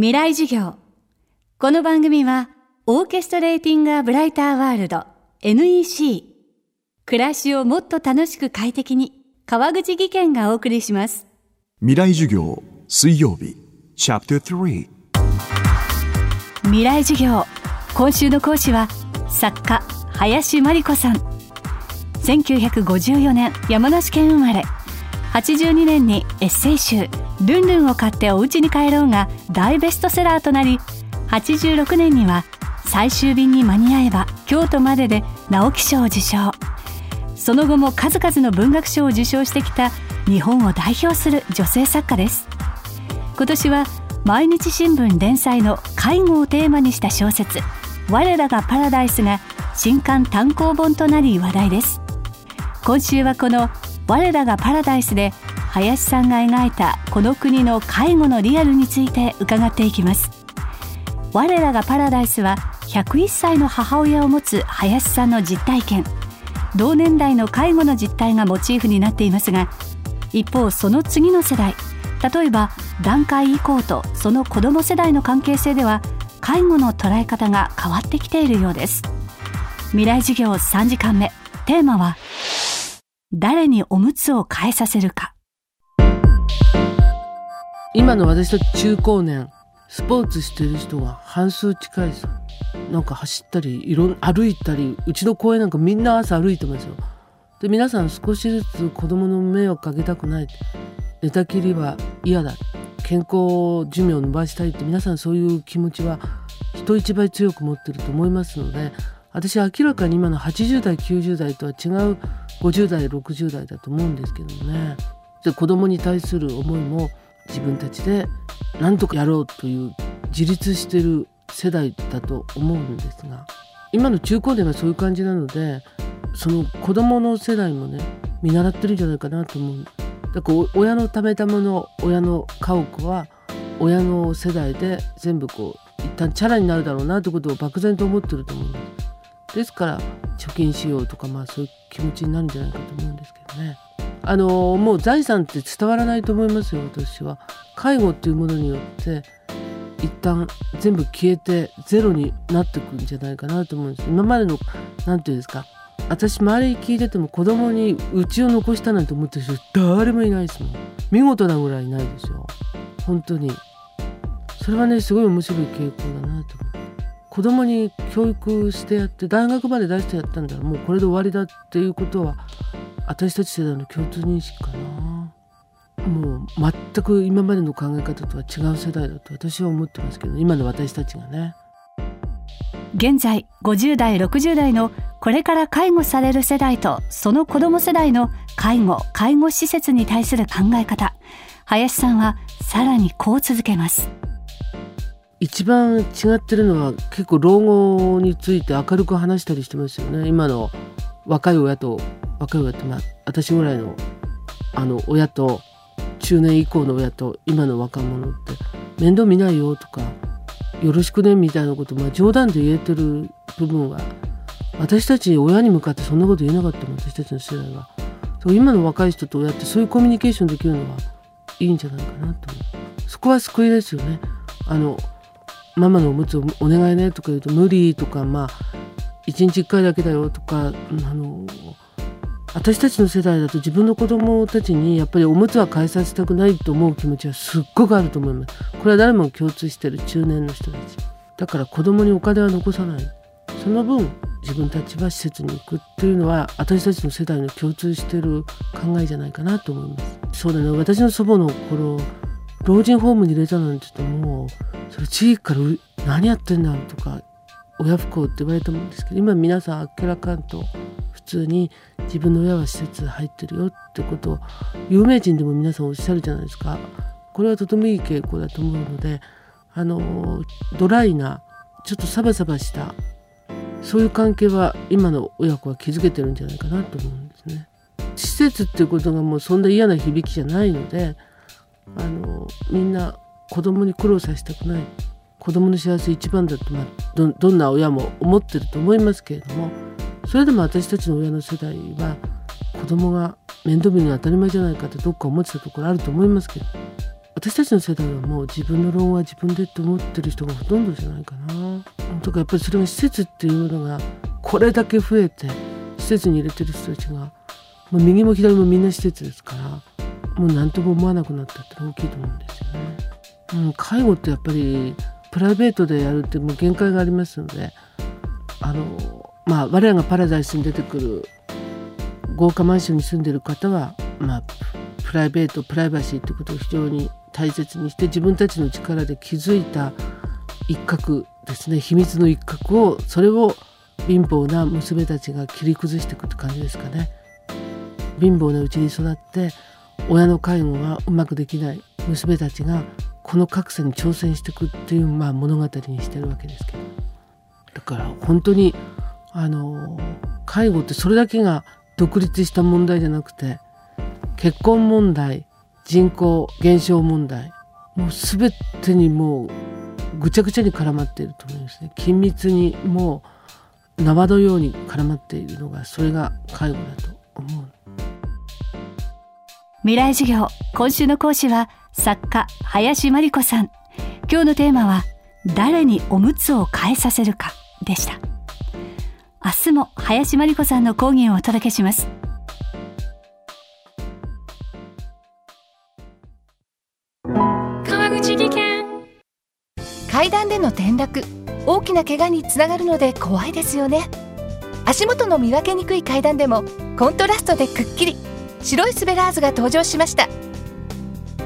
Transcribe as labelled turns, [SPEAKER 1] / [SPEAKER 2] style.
[SPEAKER 1] 未来授業。この番組はオーケストレーティング・ア・ブライター・ワールド NEC 暮らしをもっと楽しく快適に川口義賢がお送りします。
[SPEAKER 2] 未来授業水曜日。チャプター3
[SPEAKER 1] 未来授業。今週の講師は作家林真理子さん。1954年山梨県生まれ82年にエッセイ集「ルンルンを買ってお家に帰ろう」が大ベストセラーとなり86年には最終便に間に合えば京都までで直木賞を受賞。その後も数々の文学賞を受賞してきた日本を代表する女性作家です。今年は毎日新聞連載の介護をテーマにした小説「我らがパラダイス」が新刊単行本となり話題です。今週はこの我らがパラダイスで林さんが描いたこの国の介護のリアルについて伺っていきます。我らがパラダイスは101歳の母親を持つ林さんの実体験。同年代の介護の実態がモチーフになっていますが一方その次の世代例えば段階以降とその子ども世代の関係性では介護の捉え方が変わってきているようです。未来授業3時間目。テーマは誰におむつを変えさせるか。
[SPEAKER 3] 今の私たち中高年スポーツしてる人が半数近いですなんか走ったりいろん歩いたりうちの公園なんかみんな朝歩いてますよ。で皆さん少しずつ子供の迷惑かけたくない。寝たきりは嫌だ。健康寿命を伸ばしたいって皆さんそういう気持ちは人一倍強く持ってると思いますので私明らかに今の80代90代とは違う50代60代だと思うんですけどもね。で子供に対する思いも自分たちで何とかやろうという自立してる世代だと思うんですが。今の中高年がそういう感じなのでその子供の世代もね見習ってるんじゃないかなと思うだから親の貯めたもの親の家屋は親の世代で全部こう一旦チャラになるだろうなってことを漠然と思ってると思うんです。ですから貯金しようとかまあそういう気持ちになるんじゃないかと思うんですけどね。あのもう財産って伝わらないと思いますよ私は。介護っていうものによって一旦全部消えてゼロになってくんじゃないかなと思うんです。今までの何て言うんですか。私周りに聞いてても子供にうちを残したなんて思ってる人誰もいないですもん。見事なぐらいいないですよ。本当に。それはねすごい面白い傾向だなと思う。子供に教育してやって大学まで出してやったんだらもうこれで終わりだっていうことは私たち世代の共通認識かな。もう全く今までの考え方とは違う世代だと私は思ってますけど今の私たちがね。
[SPEAKER 1] 現在50代60代のこれから介護される世代とその子ども世代の介護介護施設に対する考え方。林さんはさらにこう続けます。
[SPEAKER 3] 一番違ってるのは結構老後について明るく話したりしてますよね。今の若い親と若い親ってまあ私ぐらいのあの親と中年以降の親と今の若者って面倒見ないよとかよろしくねみたいなことまあ冗談で言えてる部分は私たち親に向かってそんなこと言えなかったもん私たちの世代は。今の若い人と親ってそういうコミュニケーションできるのはいいんじゃないかなと思う。そこは救いですよね。あのママのおむつをお願いねとか言うと無理とかまあ1日1回だけだよとかあの私たちの世代だと自分の子供たちにやっぱりおむつは変えさせたくないと思う気持ちはすっごくあると思います。これは誰も共通してる中年の人たち。だから子供にお金は残さない。その分自分たちは施設に行くっていうのは私たちの世代の共通してる考えじゃないかなと思います。そうだね。私の祖母の頃老人ホームに入れたなんて言ってもそれ地域から何やってんだとか親不孝って言われたもんですけど今皆さんあっけらかんと普通に自分の親は施設入ってるよってことを有名人でも皆さんおっしゃるじゃないですかこれはとてもいい傾向だと思うのであのドライなちょっとサバサバしたそういう関係は今の親子は築けてるんじゃないかなと思うんですね。施設っていうことがもうそんな嫌な響きじゃないのであのみんな子供に苦労させたくない子供の幸せ一番だと、まあ、どどんな親も思ってると思いますけれどもそれでも私たちの親の世代は子供が面倒見るのは当たり前じゃないかってどっか思ってたところあると思いますけど私たちの世代はもう自分の老後は自分でって思ってる人がほとんどじゃないかな。とかやっぱりそれが施設っていうものがこれだけ増えて施設に入れてる人たちがもう右も左もみんな施設ですからもう何とも思わなくなったって大きいと思うんです。うん、介護ってやっぱりプライベートでやるってもう限界がありますのであのまあ我らがパラダイスに出てくる豪華マンションに住んでる方はまあプライベートプライバシーってことを非常に大切にして自分たちの力で築いた一角ですね秘密の一角をそれを貧乏な娘たちが切り崩していくって感じですかね。貧乏なうちに育って親の介護がうまくできない娘たちがこの格差に挑戦していくっていう、まあ、物語にしてるわけですけど。だから本当にあの介護ってそれだけが独立した問題じゃなくて結婚問題人口減少問題もう全てにもうぐちゃぐちゃに絡まっていると思いますね。緊密にもう縄のように絡まっているのがそれが介護だと思う。
[SPEAKER 1] 未来授業今週の講師は作家林真理子さん。今日のテーマは誰におむつを変えさせるかでした。明日も林真理子さんの講義をお届けします。
[SPEAKER 4] 川口技研。階段での転落。大きな怪我につながるので怖いですよね。足元の見分けにくい階段でもコントラストでくっきり。白いスベラーズが登場しました